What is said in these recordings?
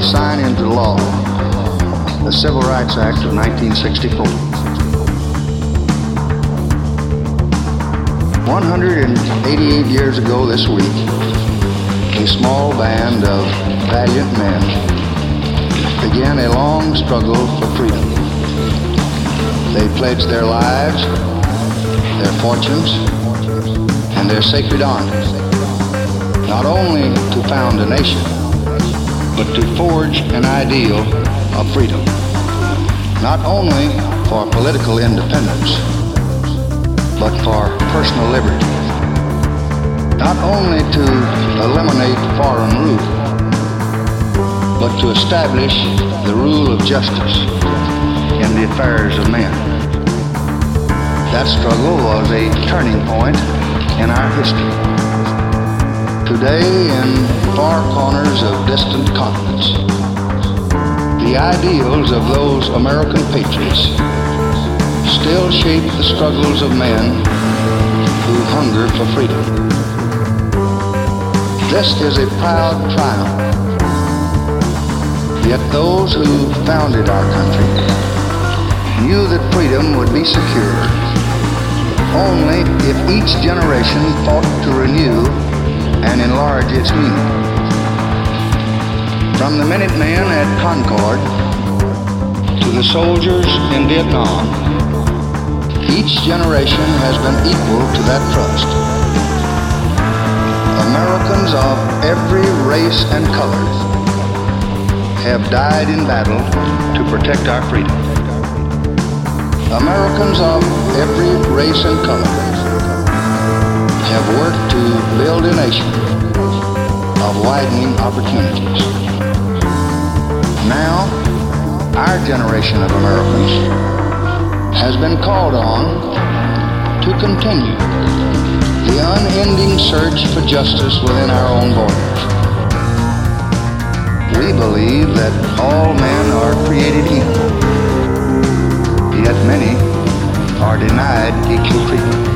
sign into law the Civil Rights Act of 1964. 188 years ago this week, a small band of valiant men began a long struggle for freedom. They pledged their lives, their fortunes, and their sacred honor, not only to found a nation, but to forge an ideal of freedom, not only for political independence, but for personal liberty, not only to eliminate foreign rule, but to establish the rule of justice in the affairs of men. That struggle was a turning point in our history. Today, in far corners of distant continents, the ideals of those American patriots still shape the struggles of men who hunger for freedom. This is a proud triumph. Yet those who founded our country knew that freedom would be secure only if each generation fought to renew and enlarge its meaning. From the Minutemen at Concord to the soldiers in Vietnam, each generation has been equal to that trust. Americans of every race and color have died in battle to protect our freedom. Americans of every race and color have worked to build a nation of widening opportunities. Now, our generation of Americans has been called on to continue the unending search for justice within our own borders. We believe that all men are created equal, yet many are denied equal treatment.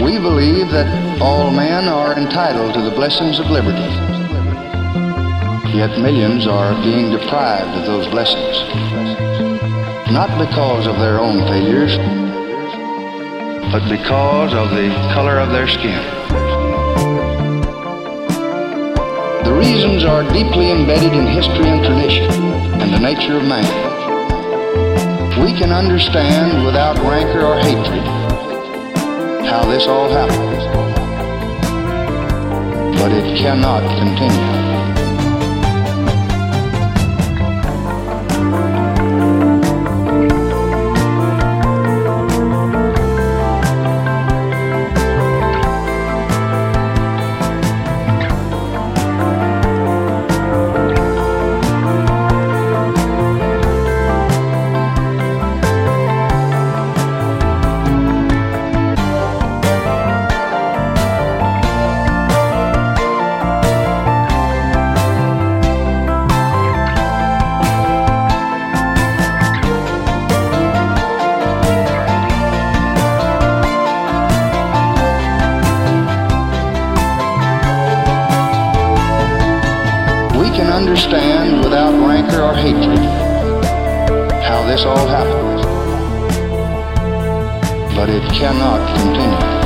We believe that all men are entitled to the blessings of liberty. Yet millions are being deprived of those blessings. Not because of their own failures, but because of the color of their skin. The reasons are deeply embedded in history and tradition and the nature of man. We can understand without rancor or hatred how this all happened. But it cannot continue. Understand without rancor or hatred how this all happened. But it cannot continue.